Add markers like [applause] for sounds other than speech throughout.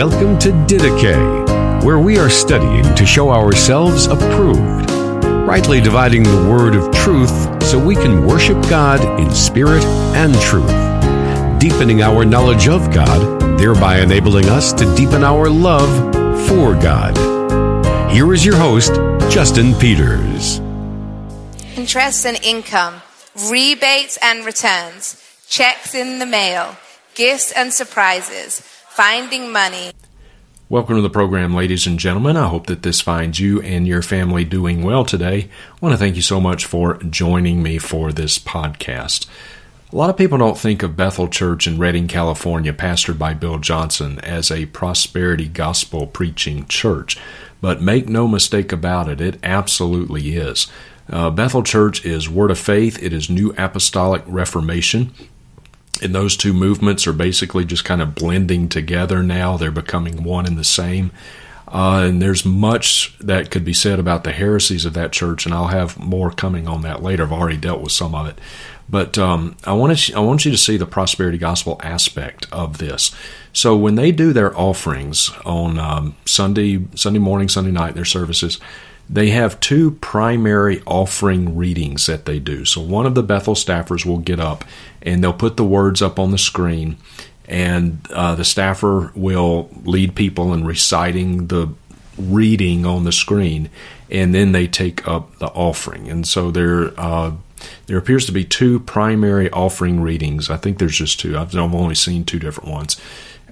Welcome to Didache, where we are studying to show ourselves approved, rightly dividing the word of truth so we can worship God in spirit and truth, deepening our knowledge of God, thereby enabling us to deepen our love for God. Here is your host, Justin Peters. Interest and income, rebates and returns, checks in the mail, gifts and surprises Finding Money. Welcome to the program, ladies and gentlemen. I hope that this finds you and your family doing well today. I want to thank you so much for joining me for this podcast. A lot of people don't think of Bethel Church in Redding, California, pastored by Bill Johnson, as a prosperity gospel preaching church. But make no mistake about it, it absolutely is. Uh, Bethel Church is Word of Faith, it is New Apostolic Reformation. And those two movements are basically just kind of blending together now. They're becoming one and the same. Uh, and there's much that could be said about the heresies of that church, and I'll have more coming on that later. I've already dealt with some of it, but um, I want to I want you to see the prosperity gospel aspect of this. So when they do their offerings on um, Sunday Sunday morning, Sunday night, their services, they have two primary offering readings that they do. So one of the Bethel staffers will get up and they'll put the words up on the screen, and uh, the staffer will lead people in reciting the reading on the screen, and then they take up the offering. And so there, uh, there appears to be two primary offering readings. I think there's just two. I've, I've only seen two different ones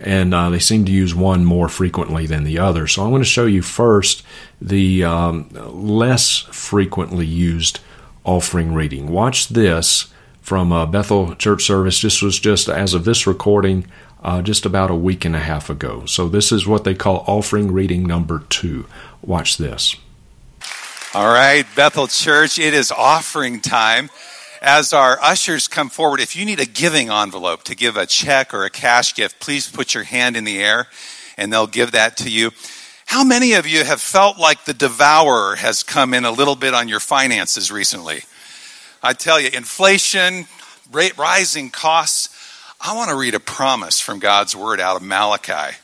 and uh, they seem to use one more frequently than the other. So I'm going to show you first the um, less frequently used offering reading. Watch this from a Bethel Church service. This was just as of this recording, uh, just about a week and a half ago. So this is what they call offering reading number two. Watch this. All right, Bethel Church, it is offering time as our ushers come forward, if you need a giving envelope to give a check or a cash gift, please put your hand in the air and they'll give that to you. How many of you have felt like the devourer has come in a little bit on your finances recently? I tell you, inflation, rate, rising costs. I want to read a promise from God's word out of Malachi.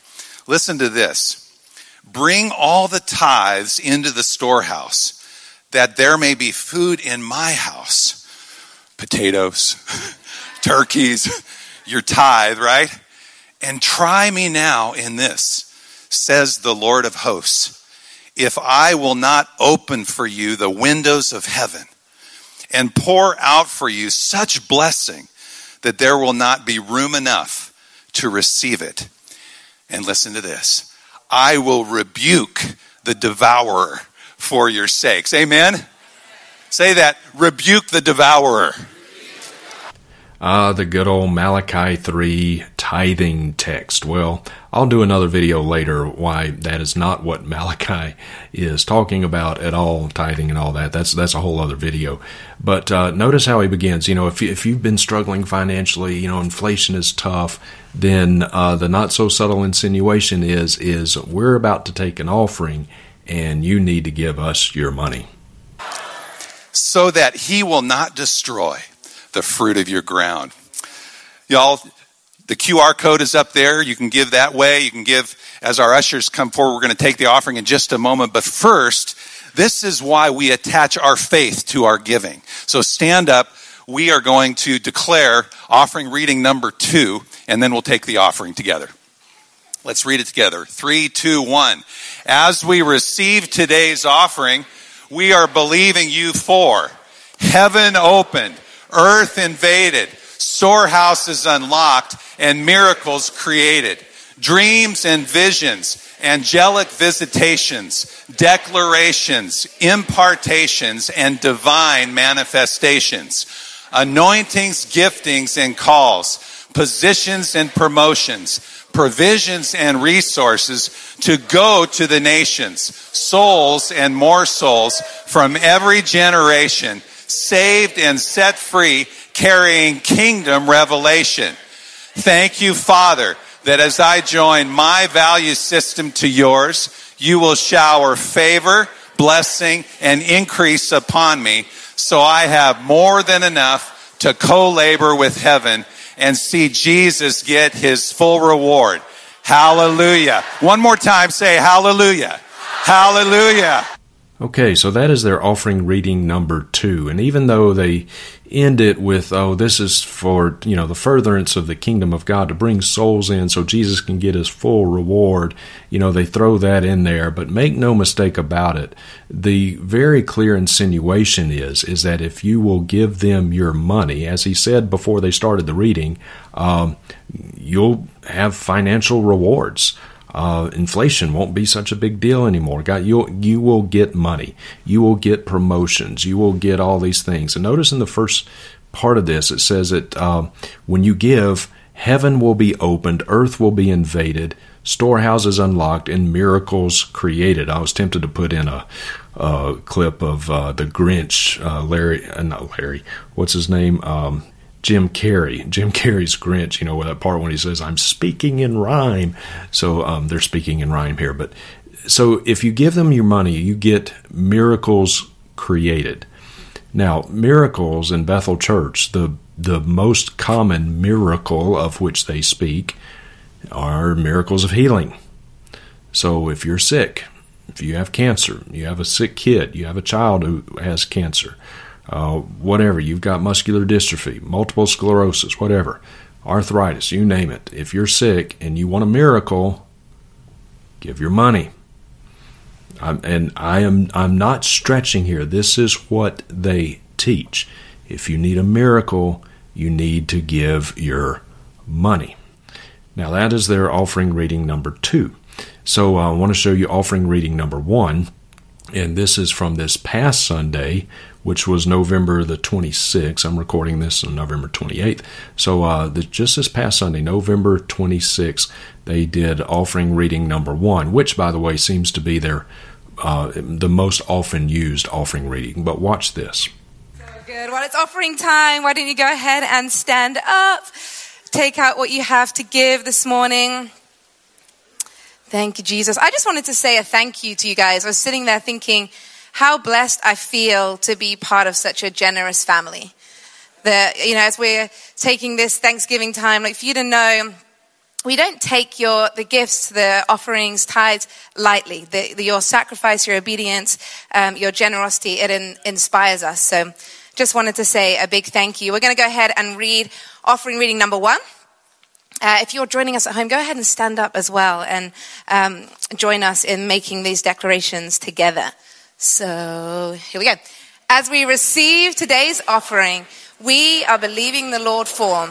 Listen to this. Bring all the tithes into the storehouse, that there may be food in my house potatoes, [laughs] turkeys, [laughs] your tithe, right? And try me now in this, says the Lord of hosts, if I will not open for you the windows of heaven and pour out for you such blessing that there will not be room enough to receive it. And listen to this I will rebuke the devourer for your sakes. Amen? Say that rebuke the devourer. Ah, the good old Malachi 3 tithing text. Well, I'll do another video later why that is not what [laughs] Malachi is talking about at all, tithing and all that. That's that's a whole other video. But uh, notice how he begins. You know, if, you, if you've been struggling financially, you know, inflation is tough, then uh, the not so subtle insinuation is is we're about to take an offering and you need to give us your money. So that he will not destroy the fruit of your ground. Y'all, the QR code is up there. You can give that way. You can give as our ushers come forward. We're going to take the offering in just a moment. But first, this is why we attach our faith to our giving. So stand up. We are going to declare offering reading number two, and then we'll take the offering together. Let's read it together. Three, two, one. As we receive today's offering, we are believing you for heaven opened earth invaded, storehouses unlocked, and miracles created. Dreams and visions, angelic visitations, declarations, impartations, and divine manifestations. Anointings, giftings, and calls, positions and promotions, provisions and resources to go to the nations, souls and more souls from every generation saved and set free, carrying kingdom revelation. Thank you, Father, that as I join my value system to yours, you will shower favor, blessing, and increase upon me so I have more than enough to co labor with heaven and see Jesus get his full reward. Hallelujah. One more time, say hallelujah. Hallelujah. Okay, so that is their offering reading number two. And even though they end it with, oh, this is for, you know, the furtherance of the kingdom of God to bring souls in so Jesus can get his full reward, you know, they throw that in there. But make no mistake about it. The very clear insinuation is, is that if you will give them your money, as he said before they started the reading, um, you'll have financial rewards uh, inflation won't be such a big deal anymore. God, you you will get money, you will get promotions, you will get all these things. And notice in the first part of this, it says that uh, when you give, heaven will be opened, earth will be invaded, storehouses unlocked, and miracles created. I was tempted to put in a, clip of uh, the Grinch, uh, Larry, uh, not Larry, what's his name? Um, Jim Carrey, Jim Carrey's Grinch, you know, that part when he says, I'm speaking in rhyme. So um, they're speaking in rhyme here. But so if you give them your money, you get miracles created. Now, miracles in Bethel Church, the, the most common miracle of which they speak are miracles of healing. So if you're sick, if you have cancer, you have a sick kid, you have a child who has cancer, uh, whatever. You've got muscular dystrophy, multiple sclerosis, whatever, arthritis, you name it. If you're sick and you want a miracle, give your money. I'm, and I am I'm not stretching here. This is what they teach. If you need a miracle, you need to give your money. Now that is their offering reading number two. So uh, I want to show you offering reading number one, and this is from this past Sunday, which was November the 26th. I'm recording this on November 28th. So uh, the, just this past Sunday, November 26th, they did offering reading number one, which, by the way, seems to be their uh, the most often used offering reading. But watch this. So good. Well, it's offering time. Why don't you go ahead and stand up? Take out what you have to give this morning. Thank you, Jesus. I just wanted to say a thank you to you guys. I was sitting there thinking, how blessed I feel to be part of such a generous family. That, you know, as we're taking this Thanksgiving time, like for you to know, we don't take your, the gifts, the offerings, tithes lightly. The, the, your sacrifice, your obedience, um, your generosity, it in, inspires us. So just wanted to say a big thank you. We're going to go ahead and read offering reading number one. Uh, if you're joining us at home, go ahead and stand up as well and um, join us in making these declarations together. So here we go. As we receive today's offering, we are believing the Lord for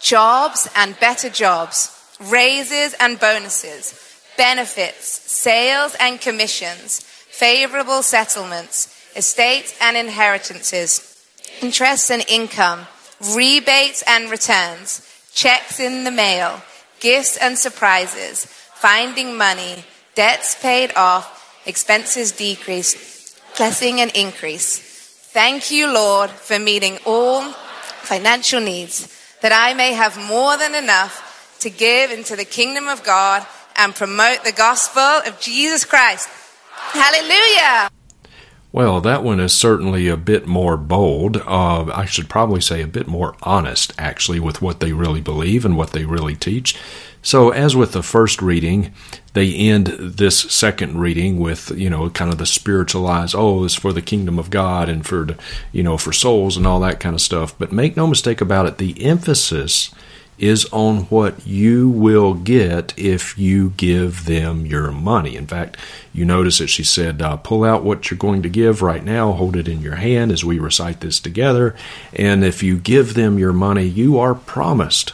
jobs and better jobs, raises and bonuses, benefits, sales and commissions, favorable settlements, estates and inheritances, interests and income, rebates and returns, checks in the mail, gifts and surprises, finding money, debts paid off, expenses decrease, blessing and increase. Thank you, Lord, for meeting all financial needs, that I may have more than enough to give into the kingdom of God and promote the gospel of Jesus Christ. Hallelujah! Well, that one is certainly a bit more bold. Uh, I should probably say a bit more honest, actually, with what they really believe and what they really teach. So, as with the first reading, they end this second reading with, you know, kind of the spiritualized, oh, it's for the kingdom of God and for, you know, for souls and all that kind of stuff. But make no mistake about it, the emphasis is on what you will get if you give them your money. In fact, you notice that she said, uh, pull out what you're going to give right now, hold it in your hand as we recite this together. And if you give them your money, you are promised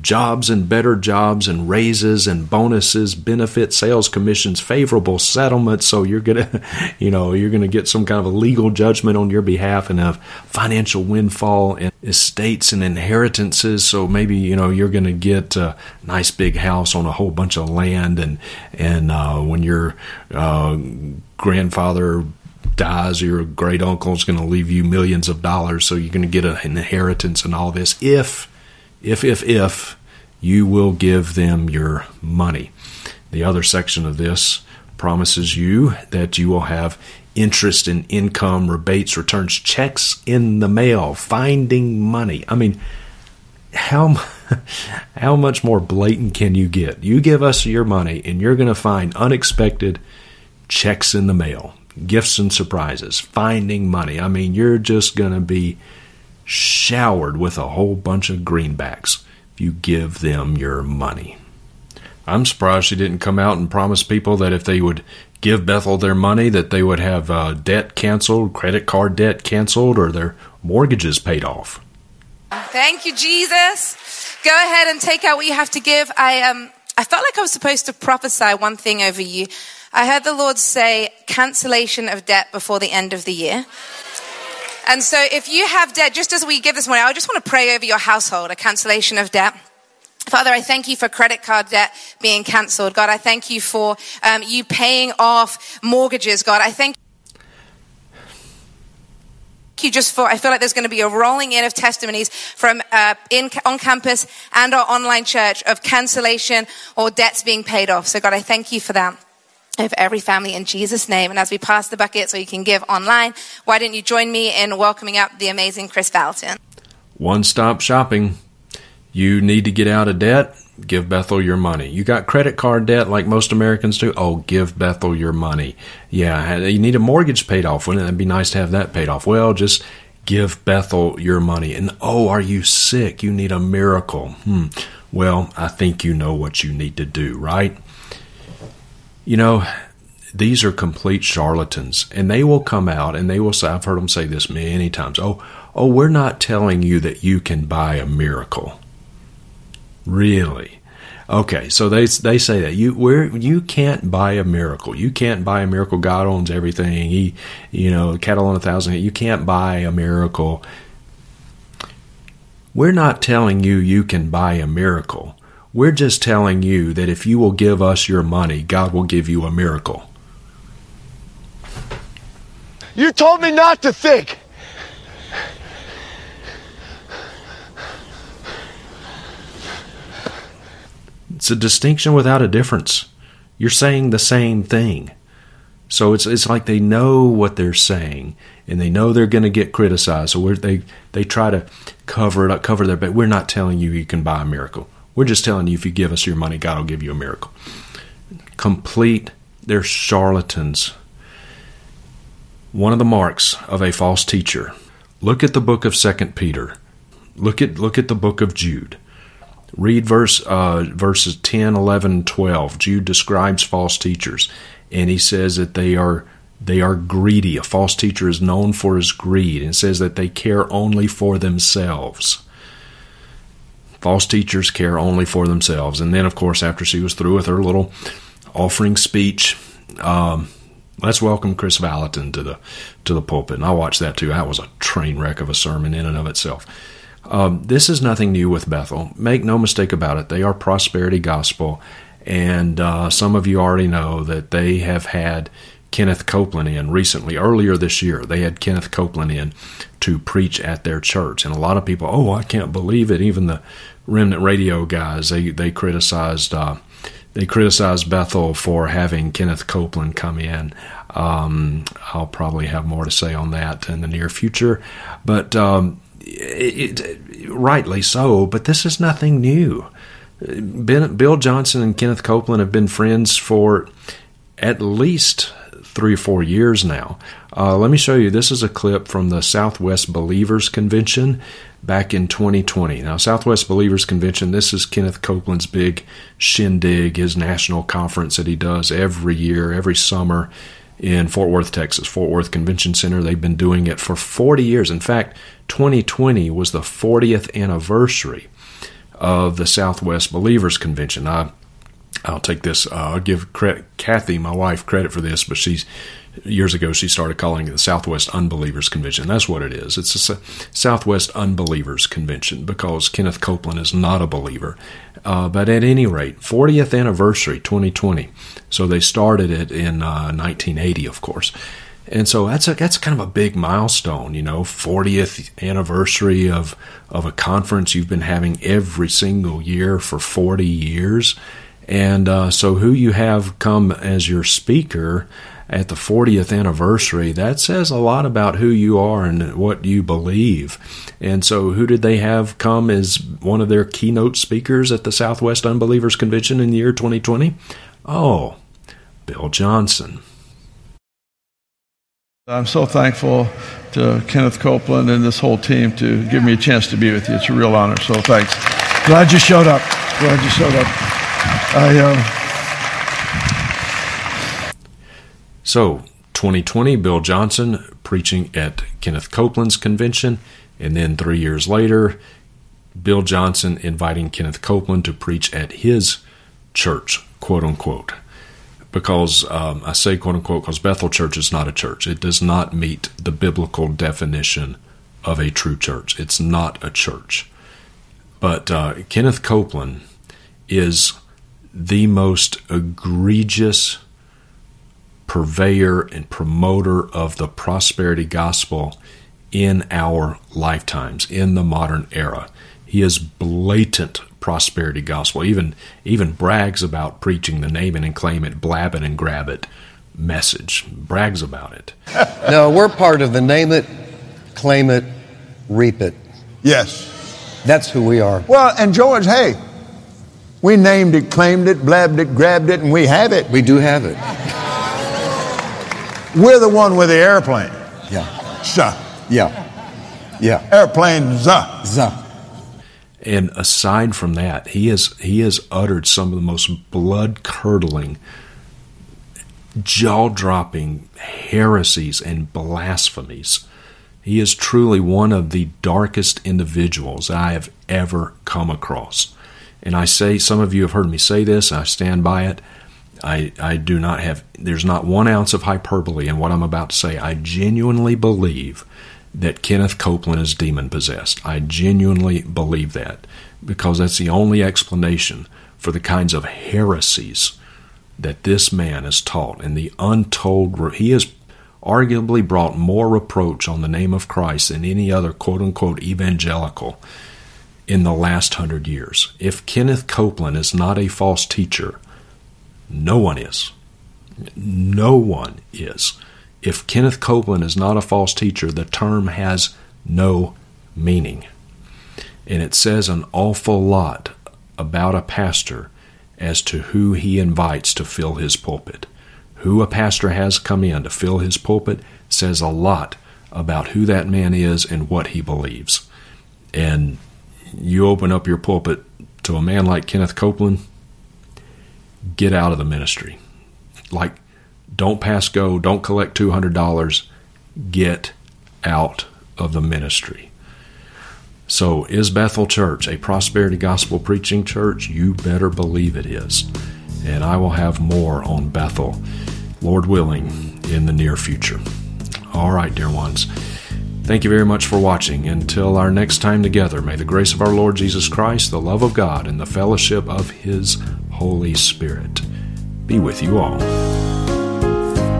jobs and better jobs and raises and bonuses, benefits, sales commissions, favorable settlements. So you're gonna, [laughs] you know, you're gonna get some kind of a legal judgment on your behalf and a financial windfall and estates and inheritances. So maybe you know you're gonna get a nice big house on a whole bunch of land and and uh, when your uh, grandfather dies, your great uncle is going to leave you millions of dollars. So you're going to get an inheritance and all this if if, if, if you will give them your money. The other section of this promises you that you will have interest and in income, rebates, returns, checks in the mail, finding money. I mean, how [laughs] how much more blatant can you get? You give us your money, and you're going to find unexpected checks in the mail, gifts and surprises, finding money. I mean, you're just going to be showered with a whole bunch of greenbacks if you give them your money. I'm surprised she didn't come out and promise people that if they would give Bethel their money, that they would have uh, debt canceled, credit card debt canceled, or their mortgages paid off. Thank you, Jesus. Go ahead and take out what you have to give. I um, I felt like I was supposed to prophesy one thing over you. I heard the Lord say cancellation of debt before the end of the year. And so if you have debt, just as we give this morning, I just want to pray over your household, a cancellation of debt. Father, I thank you for credit card debt being cancelled. God, I thank you for um, you paying off mortgages. God, I thank you just for, I feel like there's going to be a rolling in of testimonies from uh, in, on campus and our online church of cancellation or debts being paid off. So, God, I thank you for that of every family in Jesus' name. And as we pass the bucket so you can give online, why don't you join me in welcoming up the amazing Kris Vallotton? One stop shopping. You need to get out of debt? Give Bethel your money. You got credit card debt like most Americans do? Oh, give Bethel your money. Yeah, you need a mortgage paid off. Wouldn't it be nice to have that paid off? Well, just give Bethel your money. And oh, are you sick? You need a miracle. Hmm. Well, I think you know what you need to do, right? You know, these are complete charlatans, and they will come out and they will say, I've heard them say this many times. Oh, oh, we're not telling you that you can buy a miracle. Really? Okay, so they they say that you where you can't buy a miracle. You can't buy a miracle. God owns everything. He, you know, cattle on a thousand. You can't buy a miracle. We're not telling you you can buy a miracle. We're just telling you that if you will give us your money, God will give you a miracle. You told me not to think. It's a distinction without a difference. You're saying the same thing. So it's it's like they know what they're saying and they know they're going to get criticized. So they they try to cover it up, cover their but we're not telling you you can buy a miracle. We're just telling you if you give us your money, God will give you a miracle. Complete, they're charlatans. One of the marks of a false teacher. Look at the book of Second Peter. Look at look at the book of Jude. Read verse uh, verses 10, 11, 12. Jude describes false teachers, and he says that they are they are greedy. A false teacher is known for his greed, and says that they care only for themselves. False teachers care only for themselves. And then, of course, after she was through with her little offering speech, um, let's welcome Kris Vallotton to the to the pulpit. And I watched that too. That was a train wreck of a sermon in and of itself. Um, this is nothing new with Bethel. Make no mistake about it. They are prosperity gospel. And uh, some of you already know that they have had Kenneth Copeland in recently. Earlier this year, they had Kenneth Copeland in to preach at their church. And a lot of people, oh, I can't believe it. Even the Remnant Radio guys, they, they criticized. Uh, they criticized Bethel for having Kenneth Copeland come in. Um, I'll probably have more to say on that in the near future, but um, it, it, rightly so, but this is nothing new. Ben, Bill Johnson and Kenneth Copeland have been friends for at least three or four years now. Uh, let me show you. This is a clip from the Southwest Believers Convention back in 2020. Now, Southwest Believers Convention, this is Kenneth Copeland's big shindig, his national conference that he does every year, every summer in Fort Worth, Texas, Fort Worth Convention Center. They've been doing it for 40 years. In fact, 2020 was the 40th anniversary of the Southwest Believers Convention. I, I'll take this. Uh, I'll give credit, Kathy, my wife, credit for this, but she's years ago she started calling it the Southwest Unbelievers Convention. That's what it is. It's a Southwest Unbelievers Convention because Kenneth Copeland is not a believer. Uh, but at any rate, 40th anniversary 2020. So they started it in uh, 1980, of course. And so that's a that's kind of a big milestone, you know, 40th anniversary of of a conference you've been having every single year for 40 years. And uh, so who you have come as your speaker at the 40th anniversary, that says a lot about who you are and what you believe. And so, who did they have come as one of their keynote speakers at the Southwest Unbelievers Convention in the year 2020? Oh, Bill Johnson. I'm so thankful to Kenneth Copeland and this whole team to give me a chance to be with you. It's a real honor. So thanks. Glad you showed up. Glad you showed up. I. Uh, So, 2020, Bill Johnson preaching at Kenneth Copeland's convention, and then three years later, Bill Johnson inviting Kenneth Copeland to preach at his church, quote unquote. Because um, I say quote unquote because Bethel Church is not a church. It does not meet the biblical definition of a true church. It's not a church. But uh, Kenneth Copeland is the most egregious purveyor and promoter of the prosperity gospel in our lifetimes, in the modern era. He is blatant prosperity gospel. Even even brags about preaching the name it and claim it, blab it and grab it message. Brags about it. [laughs] no, we're part of the name it, claim it, reap it. Yes. That's who we are. Well, and George, hey, we named it, claimed it, blabbed it, grabbed it, and we have it. We do have it. We're the one with the airplane. Yeah. Zuh. Yeah. Yeah. Airplane, zuh. Zuh. And aside from that, he has he has uttered some of the most blood curdling, jaw dropping heresies and blasphemies. He is truly one of the darkest individuals I have ever come across. And I say, some of you have heard me say this, I stand by it. I, I do not have, there's not one ounce of hyperbole in what I'm about to say. I genuinely believe that Kenneth Copeland is demon possessed. I genuinely believe that because that's the only explanation for the kinds of heresies that this man has taught and the untold, he has arguably brought more reproach on the name of Christ than any other quote unquote evangelical in the last hundred years. If Kenneth Copeland is not a false teacher, no one is. No one is. If Kenneth Copeland is not a false teacher, the term has no meaning. And it says an awful lot about a pastor as to who he invites to fill his pulpit. Who a pastor has come in to fill his pulpit says a lot about who that man is and what he believes. And you open up your pulpit to a man like Kenneth Copeland, get out of the ministry. Like, don't pass go, don't collect $200, get out of the ministry. So, is Bethel Church a prosperity gospel preaching church? You better believe it is. And I will have more on Bethel, Lord willing, in the near future. All right, dear ones. Thank you very much for watching. Until our next time together, may the grace of our Lord Jesus Christ, the love of God, and the fellowship of His Holy Spirit be with you all.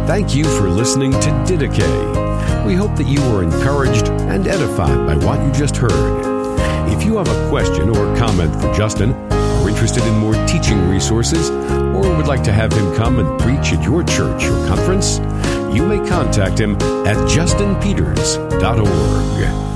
Thank you for listening to Didache. We hope that you were encouraged and edified by what you just heard. If you have a question or comment for Justin, are interested in more teaching resources, or would like to have him come and preach at your church or conference, you may contact him at justinpeters.org.